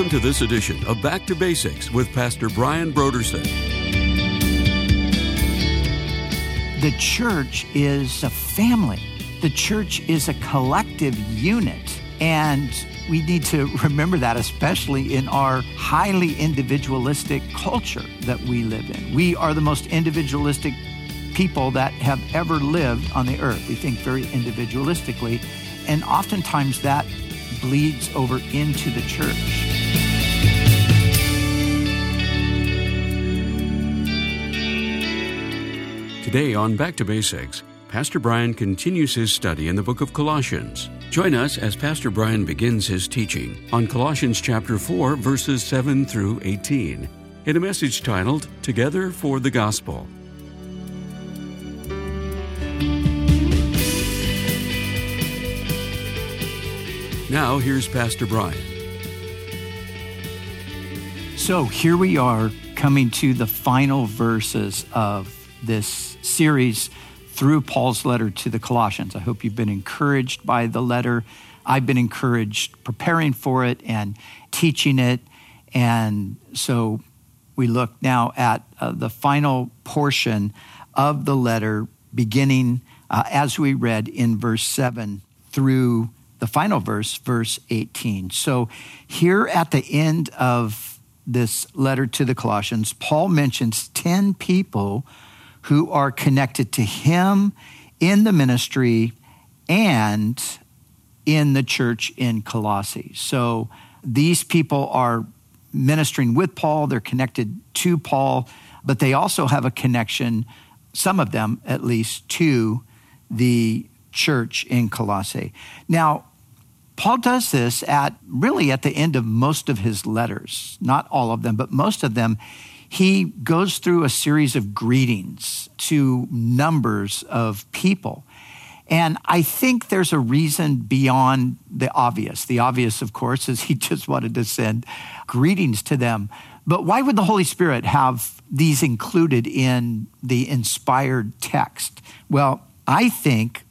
Welcome to this edition of Back to Basics with Pastor Brian Brodersen. The church is a family, the church is a collective unit. And we need to remember that, especially in our highly individualistic culture that we live in. We are the most individualistic people that have ever lived on the earth. We think very individualistically, and oftentimes that bleeds over into the church. Today on Back to Basics, Pastor Brian continues his study in the book of Colossians. Join us as Pastor Brian begins his teaching on Colossians chapter 4, verses 7 through 18, in a message titled Together for the Gospel. Now, here's Pastor Brian. So here we are coming to the final verses of this series through Paul's letter to the Colossians. I hope you've been encouraged by the letter. I've been encouraged preparing for it and teaching it. And so we look now at uh, the final portion of the letter, beginning uh, as we read in verse 7 through the final verse, verse 18. So here at the end of this letter to the Colossians, Paul mentions 10 people who are connected to him in the ministry and in the church in Colossae. So these people are ministering with Paul, they're connected to Paul, but they also have a connection, some of them at least, to the church in Colossae. Now, Paul does this at really at the end of most of his letters, not all of them, but most of them he goes through a series of greetings to numbers of people. And I think there's a reason beyond the obvious. The obvious, of course, is he just wanted to send greetings to them. But why would the Holy Spirit have these included in the inspired text? Well, I think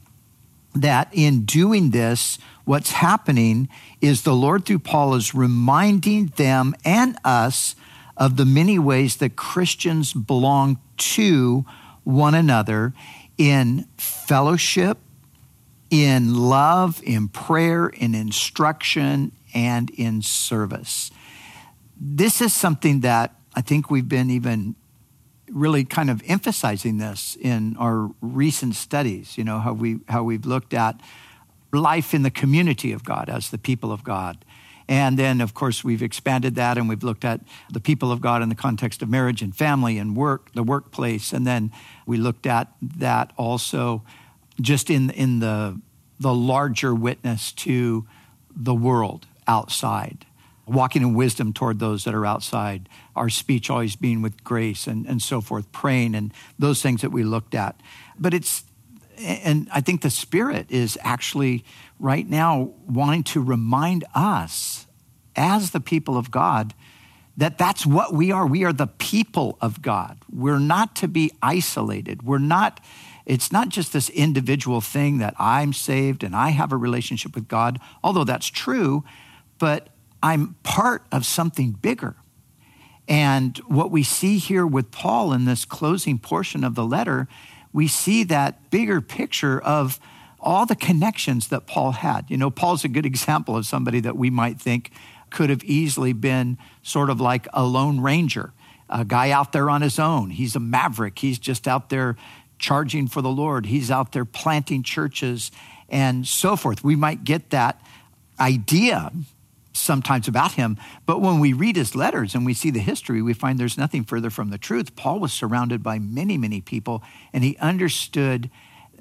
that in doing this, what's happening is the Lord through Paul is reminding them and us of the many ways that Christians belong to one another in fellowship, in love, in prayer, in instruction, and in service. This is something that I think we've been even really kind of emphasizing this in our recent studies, you know, how, we, how we've looked at life in the community of God as the people of God and then, of course, we've expanded that and we've looked at the people of God in the context of marriage and family and work, the workplace. And then we looked at that also just in, in the, the larger witness to the world outside walking in wisdom toward those that are outside, our speech always being with grace and, and so forth, praying and those things that we looked at. But it's, and I think the Spirit is actually right now wanting to remind us as the people of God that that's what we are. We are the people of God. We're not to be isolated. We're not, it's not just this individual thing that I'm saved and I have a relationship with God, although that's true, but I'm part of something bigger. And what we see here with Paul in this closing portion of the letter, we see that bigger picture of all the connections that Paul had. You know, Paul's a good example of somebody that we might think could have easily been sort of like a lone ranger, a guy out there on his own. He's a maverick. He's just out there charging for the Lord. He's out there planting churches and so forth. We might get that idea sometimes about him, but when we read his letters and we see the history, we find there's nothing further from the truth. Paul was surrounded by many, many people, and he understood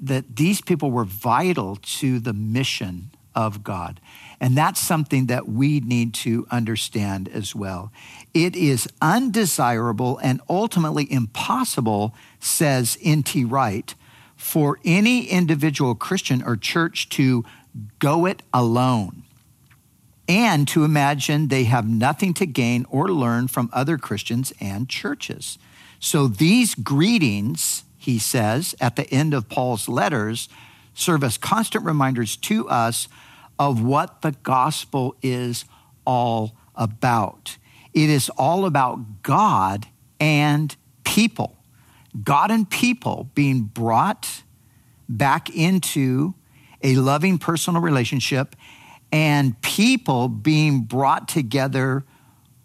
that these people were vital to the mission of God. And that's something that we need to understand as well. It is undesirable and ultimately impossible, says N.T. Wright, for any individual Christian or church to go it alone and to imagine they have nothing to gain or learn from other Christians and churches. So these greetings, he says, at the end of Paul's letters, serve as constant reminders to us of what the gospel is all about. It is all about God and people. God and people being brought back into a loving personal relationship and people being brought together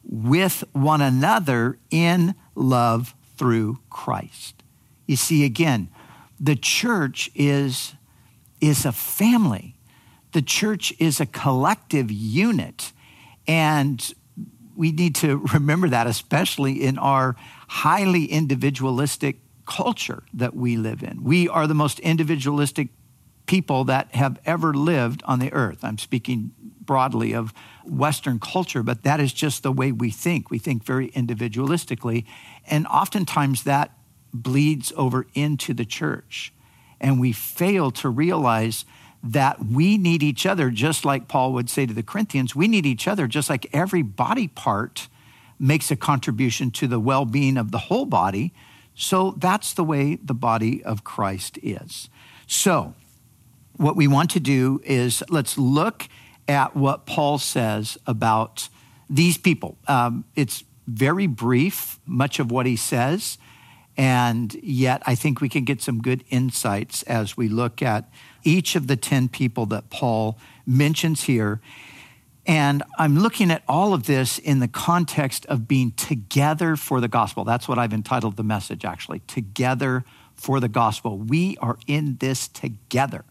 with one another in love through Christ. You see, again, the church is, is a family. The church is a collective unit. And we need to remember that, especially in our highly individualistic culture that we live in. We are the most individualistic people that have ever lived on the earth. I'm speaking broadly of Western culture, but that is just the way we think. We think very individualistically. And oftentimes that bleeds over into the church. And we fail to realize that we need each other, just like Paul would say to the Corinthians, we need each other, just like every body part makes a contribution to the well being of the whole body. So that's the way the body of Christ is. So, what we want to do is let's look at what Paul says about these people. Um, it's very brief, much of what he says, and yet I think we can get some good insights as we look at each of the 10 people that Paul mentions here. And I'm looking at all of this in the context of being together for the gospel. That's what I've entitled the message, actually. Together for the gospel. We are in this together.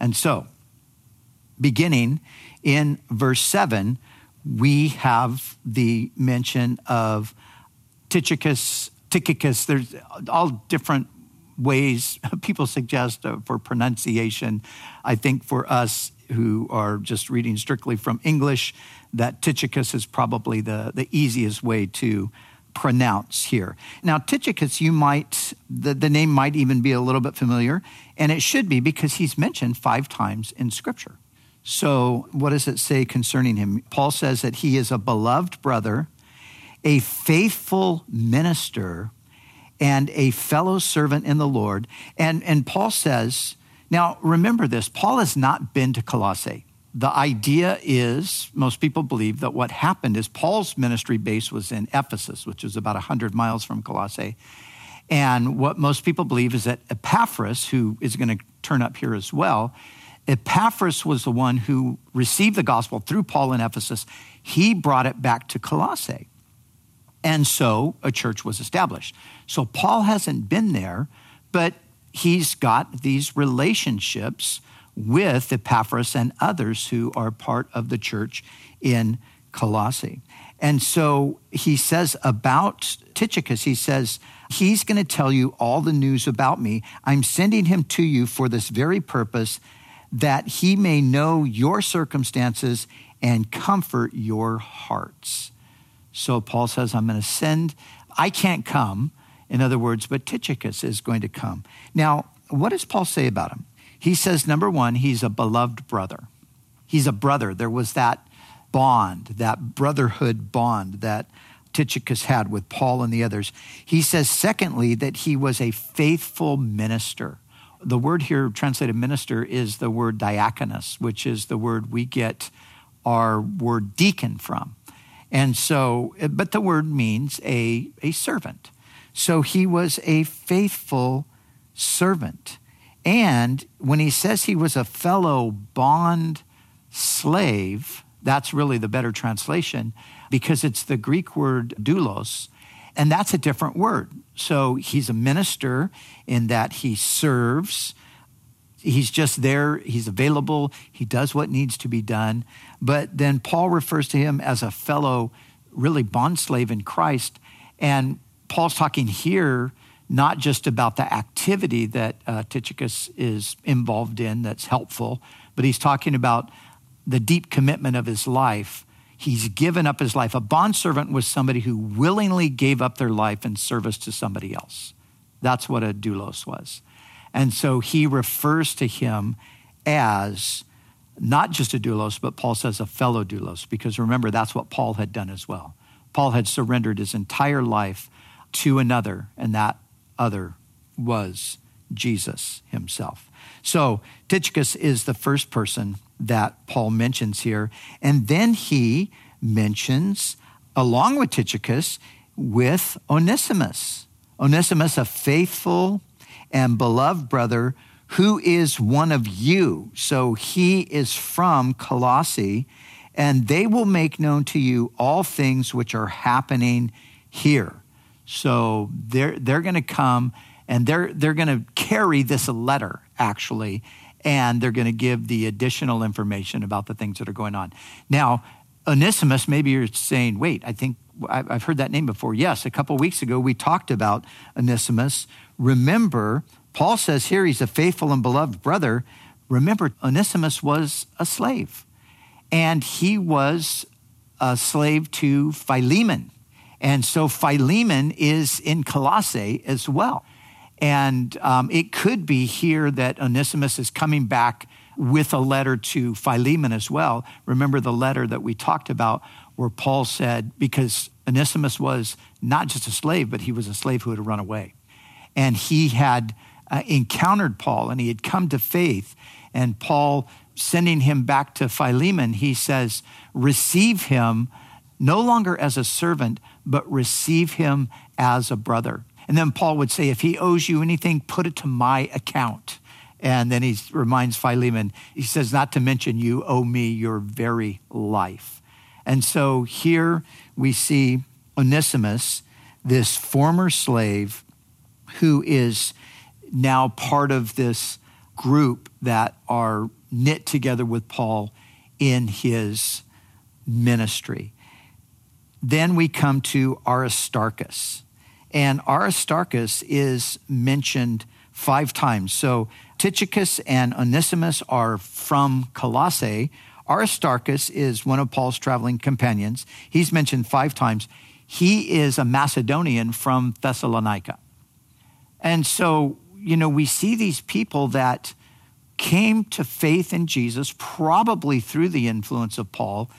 And so, beginning in verse 7, we have the mention of Tychicus. Tychicus, there's all different ways people suggest uh, for pronunciation. I think for us who are just reading strictly from English, that Tychicus is probably the, the easiest way to pronounce here. Now, Tychicus, you might, the, the name might even be a little bit familiar, and it should be because he's mentioned five times in Scripture. So, what does it say concerning him? Paul says that he is a beloved brother, a faithful minister, and a fellow servant in the Lord. And, and Paul says, now remember this Paul has not been to Colossae the idea is most people believe that what happened is Paul's ministry base was in Ephesus, which is about 100 miles from Colossae. And what most people believe is that Epaphras, who is going to turn up here as well, Epaphras was the one who received the gospel through Paul in Ephesus. He brought it back to Colossae. And so a church was established. So Paul hasn't been there, but he's got these relationships with Epaphras and others who are part of the church in Colossae. And so he says about Tychicus, he says, He's going to tell you all the news about me. I'm sending him to you for this very purpose, that he may know your circumstances and comfort your hearts. So Paul says, I'm going to send, I can't come, in other words, but Tychicus is going to come. Now, what does Paul say about him? He says, number one, he's a beloved brother. He's a brother. There was that bond, that brotherhood bond that Tychicus had with Paul and the others. He says, secondly, that he was a faithful minister. The word here translated minister is the word diakonos, which is the word we get our word deacon from. And so, but the word means a, a servant. So he was a faithful servant. And when he says he was a fellow bond slave, that's really the better translation because it's the Greek word doulos, and that's a different word. So he's a minister in that he serves. He's just there, he's available, he does what needs to be done. But then Paul refers to him as a fellow, really, bond slave in Christ. And Paul's talking here not just about the activity that uh, Tychicus is involved in that's helpful, but he's talking about the deep commitment of his life. He's given up his life. A bondservant was somebody who willingly gave up their life in service to somebody else. That's what a doulos was. And so he refers to him as not just a doulos, but Paul says a fellow doulos, because remember, that's what Paul had done as well. Paul had surrendered his entire life to another, and that other was Jesus himself. So Tychicus is the first person that Paul mentions here. And then he mentions, along with Tychicus, with Onesimus. Onesimus, a faithful and beloved brother who is one of you. So he is from Colossae, and they will make known to you all things which are happening here. So they're, they're going to come and they're, they're going to carry this letter, actually, and they're going to give the additional information about the things that are going on. Now, Onesimus, maybe you're saying, wait, I think I've heard that name before. Yes, a couple weeks ago we talked about Onesimus. Remember, Paul says here he's a faithful and beloved brother. Remember, Onesimus was a slave, and he was a slave to Philemon. And so Philemon is in Colossae as well. And um, it could be here that Onesimus is coming back with a letter to Philemon as well. Remember the letter that we talked about where Paul said, because Onesimus was not just a slave, but he was a slave who had run away. And he had uh, encountered Paul and he had come to faith. And Paul, sending him back to Philemon, he says, Receive him no longer as a servant, but receive him as a brother. And then Paul would say, If he owes you anything, put it to my account. And then he reminds Philemon, he says, Not to mention, you owe me your very life. And so here we see Onesimus, this former slave who is now part of this group that are knit together with Paul in his ministry. Then we come to Aristarchus. And Aristarchus is mentioned five times. So Tychicus and Onesimus are from Colossae. Aristarchus is one of Paul's traveling companions. He's mentioned five times. He is a Macedonian from Thessalonica. And so, you know, we see these people that came to faith in Jesus, probably through the influence of Paul,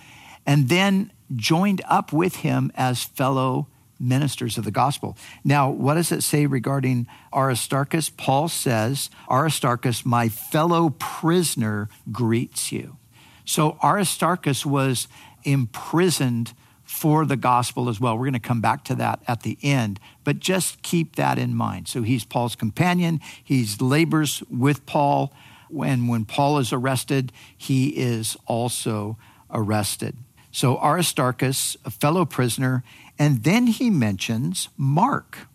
and then joined up with him as fellow ministers of the gospel. Now, what does it say regarding Aristarchus? Paul says, Aristarchus, my fellow prisoner, greets you. So Aristarchus was imprisoned for the gospel as well. We're going to come back to that at the end, but just keep that in mind. So he's Paul's companion, he's labors with Paul. When, when Paul is arrested, he is also arrested. So Aristarchus, a fellow prisoner, and then he mentions Mark,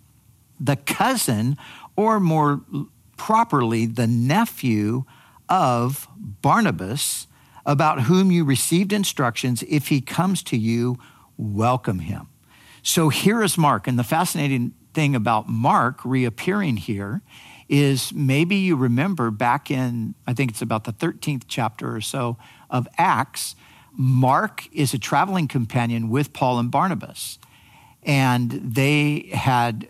the cousin, or more properly, the nephew of Barnabas, about whom you received instructions. If he comes to you, welcome him. So here is Mark. And the fascinating thing about Mark reappearing here is maybe you remember back in, I think it's about the 13th chapter or so of Acts, Mark is a traveling companion with Paul and Barnabas and they had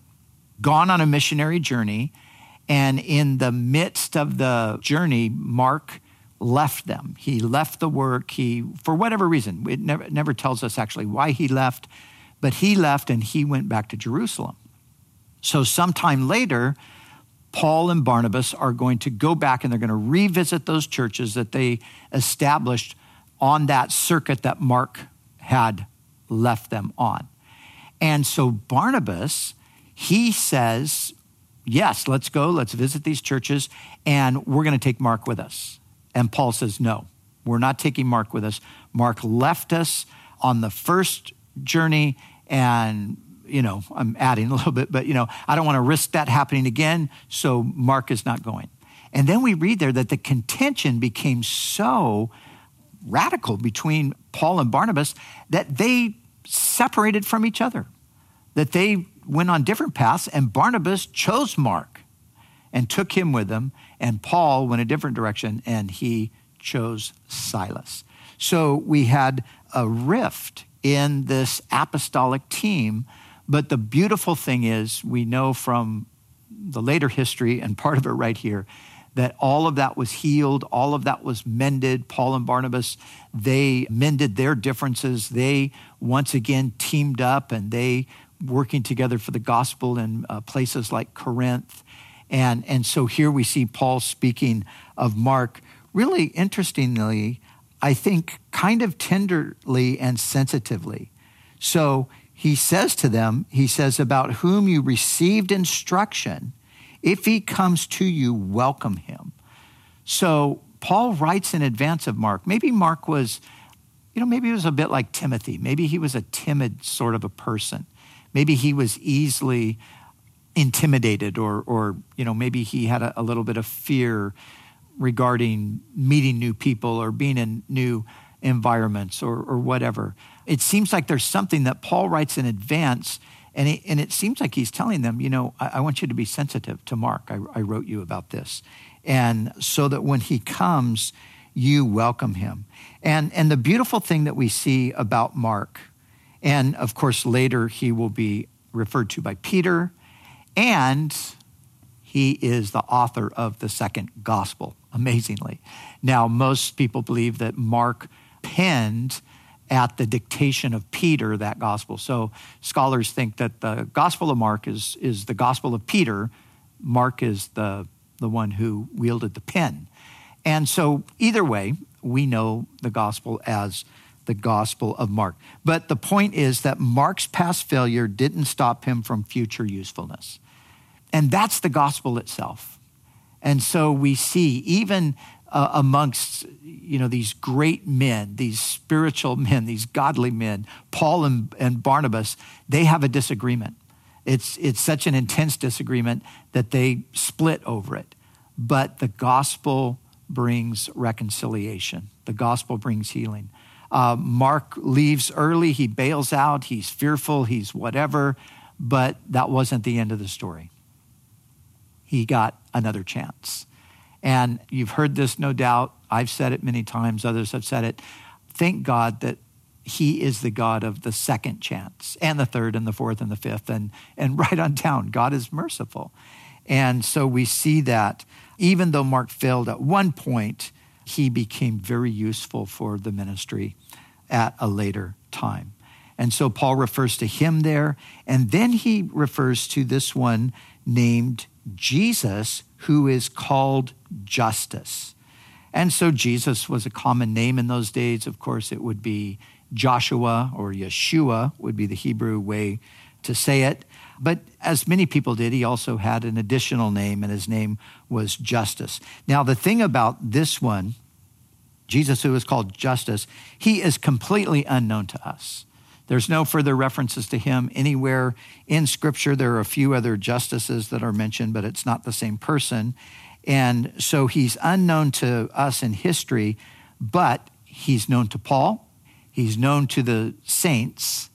gone on a missionary journey. And in the midst of the journey, Mark left them. He left the work. He, for whatever reason, it never, never tells us actually why he left, but he left and he went back to Jerusalem. So, sometime later, Paul and Barnabas are going to go back and they're going to revisit those churches that they established on that circuit that Mark had left them on. And so Barnabas, he says, Yes, let's go, let's visit these churches, and we're going to take Mark with us. And Paul says, No, we're not taking Mark with us. Mark left us on the first journey, and you know, I'm adding a little bit, but you know, I don't want to risk that happening again, so Mark is not going. And then we read there that the contention became so radical between Paul and Barnabas that they separated from each other, that they went on different paths, and Barnabas chose Mark and took him with them, and Paul went a different direction and he chose Silas. So we had a rift in this apostolic team, but the beautiful thing is, we know from the later history and part of it right here that all of that was healed, all of that was mended. Paul and Barnabas, they mended their differences. They once again teamed up and they working together for the gospel in uh, places like Corinth. And, and so here we see Paul speaking of Mark. Really interestingly, I think, kind of tenderly and sensitively. So he says to them, he says, about whom you received instruction, if he comes to you, welcome him. So Paul writes in advance of Mark. Maybe Mark was, you know, maybe he was a bit like Timothy. Maybe he was a timid sort of a person. Maybe he was easily intimidated or, or you know, maybe he had a, a little bit of fear regarding meeting new people or being in new environments or, or whatever. It seems like there's something that Paul writes in advance, and it, and it seems like he's telling them, you know, I, I want you to be sensitive to Mark. I, I wrote you about this. And so that when he comes, you welcome him. And, and the beautiful thing that we see about Mark, and of course, later he will be referred to by Peter, and he is the author of the second gospel, amazingly. Now, most people believe that Mark penned at the dictation of Peter that gospel. So scholars think that the gospel of Mark is, is the gospel of Peter. Mark is the, the one who wielded the pen. And so, either way, we know the gospel as the gospel of Mark. But the point is that Mark's past failure didn't stop him from future usefulness. And that's the gospel itself. And so we see, even uh, amongst you know these great men these spiritual men these godly men paul and, and barnabas they have a disagreement. It's it's such an intense disagreement that they split over it. But the gospel brings reconciliation. The gospel brings healing. Uh, mark leaves early. He bails out. He's fearful. He's whatever. But that wasn't the end of the story. He got another chance and you've heard this, no doubt. I've said it many times, others have said it. Thank God that He is the God of the second chance and the third and the fourth and the fifth, and, and right on down. God is merciful. And so we see that even though Mark failed at one point, he became very useful for the ministry at a later time. And so Paul refers to him there. And then he refers to this one named Jesus, who is called Justus. And so Jesus was a common name in those days. Of course, it would be Joshua or Yeshua, would be the Hebrew way to say it. But as many people did, he also had an additional name, and his name was Justus. Now, the thing about this one, Jesus, who is called Justus, he is completely unknown to us. There's no further references to him anywhere in Scripture. There are a few other justices that are mentioned, but it's not the same person. And so he's unknown to us in history, but he's known to Paul, he's known to the saints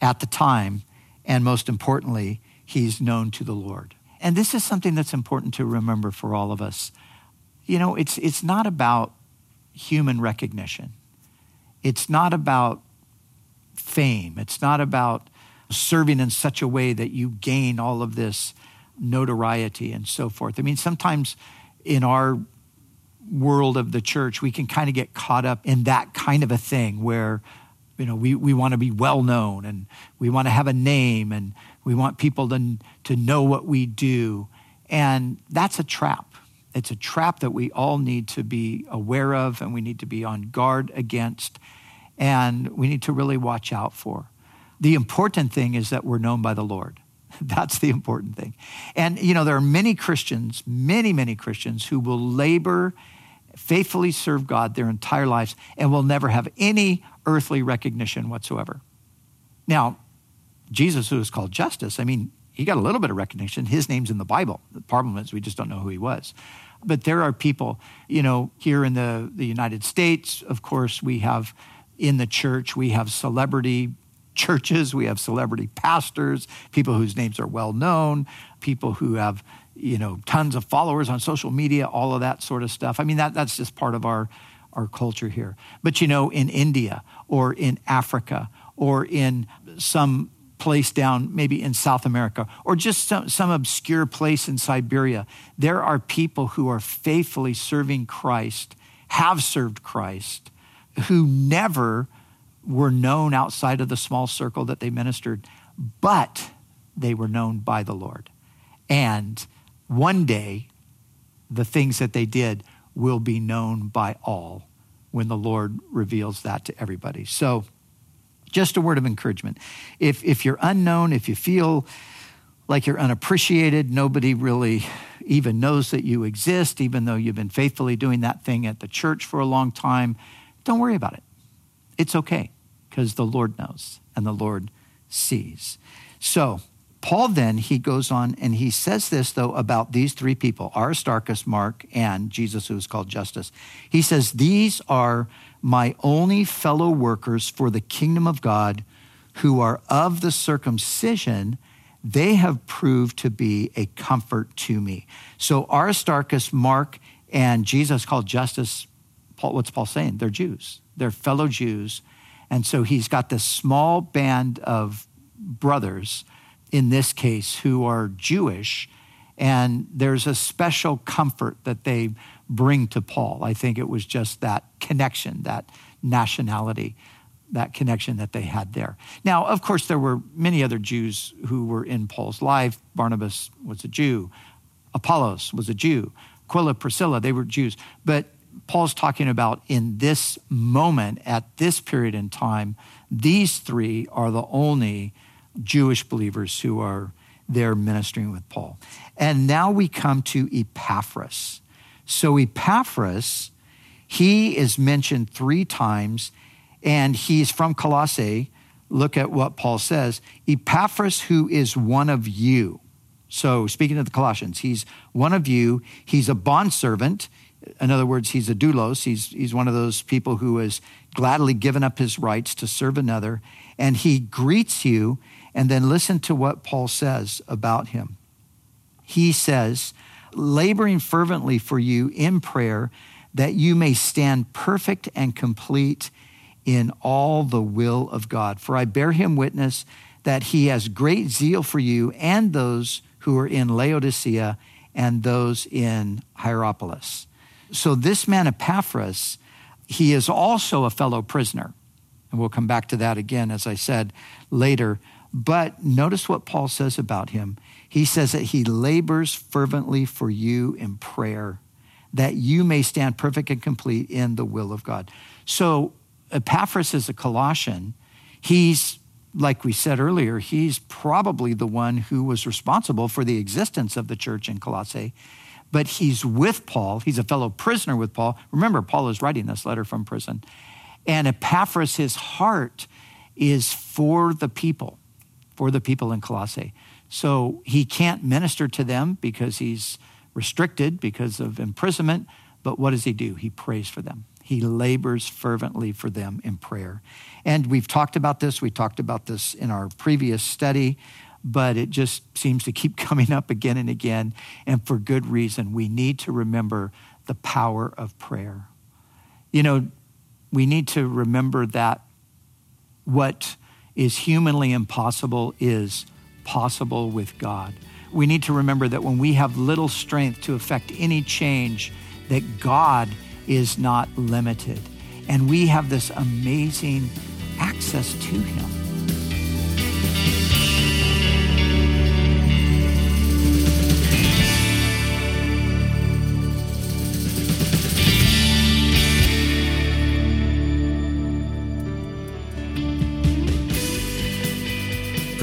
at the time, and most importantly, he's known to the Lord. And this is something that's important to remember for all of us. You know, it's, it's not about human recognition, it's not about fame. It's not about serving in such a way that you gain all of this notoriety and so forth. I mean, sometimes in our world of the church, we can kind of get caught up in that kind of a thing where, you know, we, we want to be well known and we want to have a name and we want people to, to know what we do. And that's a trap. It's a trap that we all need to be aware of and we need to be on guard against and we need to really watch out for. The important thing is that we're known by the Lord. That's the important thing. And, you know, there are many Christians, many, many Christians who will labor, faithfully serve God their entire lives, and will never have any earthly recognition whatsoever. Now, Jesus, who is called Justus, I mean, he got a little bit of recognition. His name's in the Bible. The problem is we just don't know who he was. But there are people, you know, here in the, the United States, of course, we have in the church. We have celebrity churches, we have celebrity pastors, people whose names are well known, people who have you know tons of followers on social media, all of that sort of stuff. I mean that that's just part of our our culture here. But you know, in India or in Africa or in some place down maybe in South America or just some, some obscure place in Siberia, there are people who are faithfully serving Christ, have served Christ, who never were known outside of the small circle that they ministered, but they were known by the Lord. And one day, the things that they did will be known by all when the Lord reveals that to everybody. So, just a word of encouragement. If, if you're unknown, if you feel like you're unappreciated, nobody really even knows that you exist, even though you've been faithfully doing that thing at the church for a long time, don't worry about it. It's okay because the Lord knows and the Lord sees. So, Paul then, he goes on and he says this, though, about these three people Aristarchus, Mark, and Jesus, who is called Justus. He says, These are my only fellow workers for the kingdom of God who are of the circumcision. They have proved to be a comfort to me. So Aristarchus, Mark, and Jesus called Justus, Paul, what's Paul saying? They're Jews. They're fellow Jews. And so he's got this small band of brothers, in this case, who are Jewish. And there's a special comfort that they bring to Paul. I think it was just that connection, that nationality, that connection that they had there. Now, of course, there were many other Jews who were in Paul's life. Barnabas was a Jew, Apollos was a Jew, Aquila, Priscilla, they were Jews. But Paul's talking about in this moment, at this period in time, these three are the only Jewish believers who are there ministering with Paul. And now we come to Epaphras. So, Epaphras, he is mentioned three times, and he's from Colossae. Look at what Paul says Epaphras, who is one of you. So, speaking of the Colossians, he's one of you. He's a bondservant in other words, he's a doulos. He's, he's one of those people who has gladly given up his rights to serve another. And he greets you. And then listen to what Paul says about him. He says, laboring fervently for you in prayer, that you may stand perfect and complete in all the will of God. For I bear him witness that he has great zeal for you and those who are in Laodicea and those in Hierapolis. So this man Epaphras, he is also a fellow prisoner. And we'll come back to that again, as I said later. But notice what Paul says about him. He says that he labors fervently for you in prayer, that you may stand perfect and complete in the will of God. So Epaphras is a Colossian. He's, like we said earlier, he's probably the one who was responsible for the existence of the church in Colossae but he's with Paul. He's a fellow prisoner with Paul. Remember, Paul is writing this letter from prison. And Epaphras, his heart is for the people, for the people in Colossae. So he can't minister to them because he's restricted because of imprisonment. But what does he do? He prays for them. He labors fervently for them in prayer. And we've talked about this. We talked about this in our previous study but it just seems to keep coming up again and again, and for good reason. We need to remember the power of prayer. You know, we need to remember that what is humanly impossible is possible with God. We need to remember that when we have little strength to effect any change, that God is not limited. And we have this amazing access to Him.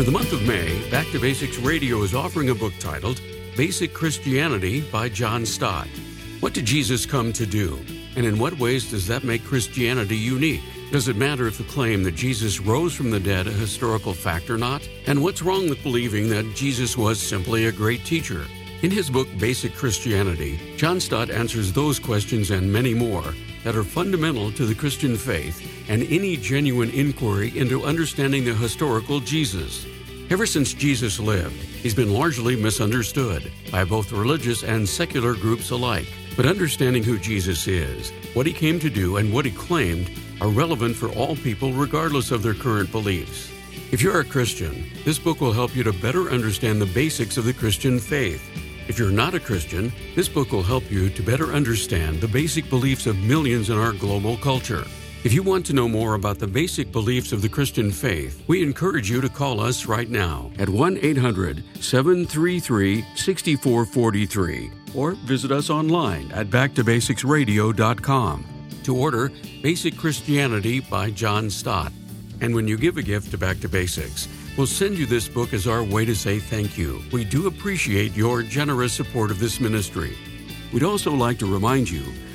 For the month of May, Back to Basics Radio is offering a book titled Basic Christianity by John Stott. What did Jesus come to do? And in what ways does that make Christianity unique? Does it matter if the claim that Jesus rose from the dead a historical fact or not? And what's wrong with believing that Jesus was simply a great teacher? In his book Basic Christianity, John Stott answers those questions and many more that are fundamental to the Christian faith and any genuine inquiry into understanding the historical Jesus. Ever since Jesus lived, he's been largely misunderstood by both religious and secular groups alike. But understanding who Jesus is, what he came to do, and what he claimed are relevant for all people regardless of their current beliefs. If you're a Christian, this book will help you to better understand the basics of the Christian faith if you're not a Christian, this book will help you to better understand the basic beliefs of millions in our global culture. If you want to know more about the basic beliefs of the Christian faith, we encourage you to call us right now at 1 800 733 6443 or visit us online at backtobasicsradio.com. to order Basic Christianity by John Stott. And when you give a gift to Back to Basics, we'll send you this book as our way to say thank you. We do appreciate your generous support of this ministry. We'd also like to remind you